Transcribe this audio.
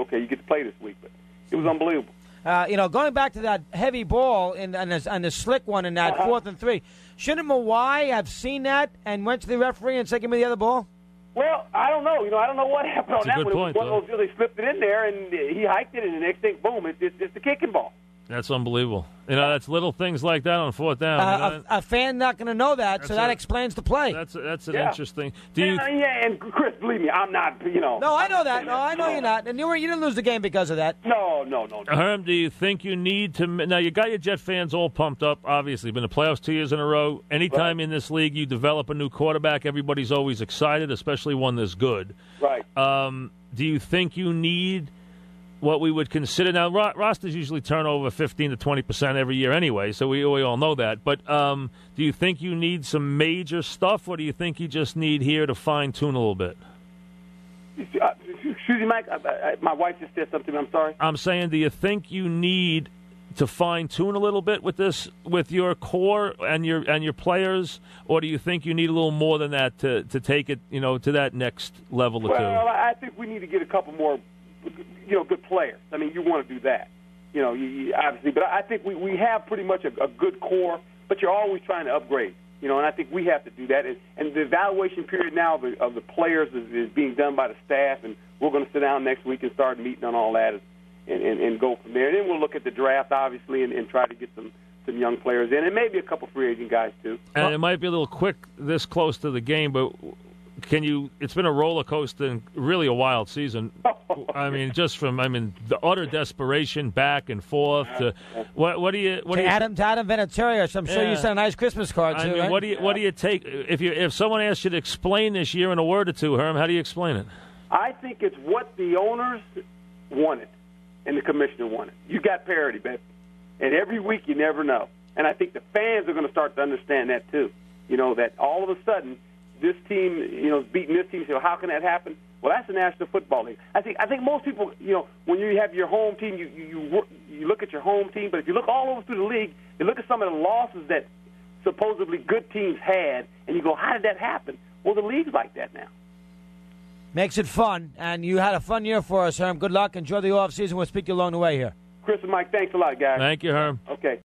okay, you get to play this week. But it was unbelievable. Uh, you know, going back to that heavy ball in, and, the, and the slick one in that Uh-huh. fourth and three, shouldn't Mawae have seen that and went to the referee and said, "Give me the other ball"? Well, I don't know. You know, I don't know what happened That's a on that good one. point, it was one of those deals they slipped it in there, and he hiked it, and the next thing, boom, it's, it's, it's the kicking ball. That's unbelievable. You know, that's little things like that on fourth down. you know, Uh, a, a fan not going to know that, so that a- explains the play. that's that's an Yeah. interesting. Do you? yeah, yeah, and Chris, believe me, I'm not. You know. no, I know that. No, I know you're not, and you were you didn't lose the game because of that. No, no, no. no. Herm, do you think you need to? Now you got your Jet fans all pumped up. Obviously, been in the playoffs two years in a row. Anytime Right. in this league you develop a new quarterback, everybody's always excited, especially one this good. Right. Um, do you think you need what we would consider now? Ro- rosters usually turn over fifteen to twenty percent every year anyway, so we we all know that. But um, do you think you need some major stuff, or do you think you just need here to fine tune a little bit? Uh, excuse me, Mike. My wife just said something. I'm sorry. I'm saying, do you think you need to fine tune a little bit with this, with your core and your and your players, or do you think you need a little more than that to to take it, you know, to that next level or Well, two? I think we need to get a couple more, you know, good players. I mean, you want to do that, you know, you, you, obviously. But I think we we have pretty much a, a good core, but you're always trying to upgrade, you know. And I think we have to do that. And, and the evaluation period now of the, of the players is, is being done by the staff, and we're going to sit down next week and start meeting on all that, and, and, and go from there. And then we'll look at the draft, obviously, and, and try to get some some young players in, and maybe a couple free agent guys too. And it might be a little quick this close to the game, but can you? It's been a roller coaster and really a wild season. I mean, just from I mean the utter desperation back and forth. To, what what do you what to do you Adam to Adam Vinatieri, I'm sure Yeah. you sent a nice Christmas card I too. mean, right? what do you what do you take if you if someone asks you to explain this year in a word or two, Herm? How do you explain it? I think it's what the owners wanted and the commissioner wanted. You got parity, baby. And every week you never know. And I think the fans are going to start to understand that too. You know, that all of a sudden this team, you know, beating this team. So how can that happen? Well, that's the National Football League. I think I think most people, you know, when you have your home team, you you you, work- you look at your home team, but if you look all over through the league, you look at some of the losses that supposedly good teams had, and you go, how did that happen? Well, the league's like that now. Makes it fun, and you had a fun year for us, Herm. Good luck. Enjoy the off season. We'll speak to you along the way here. Chris and Mike, thanks a lot, guys. Thank you, Herm. Okay.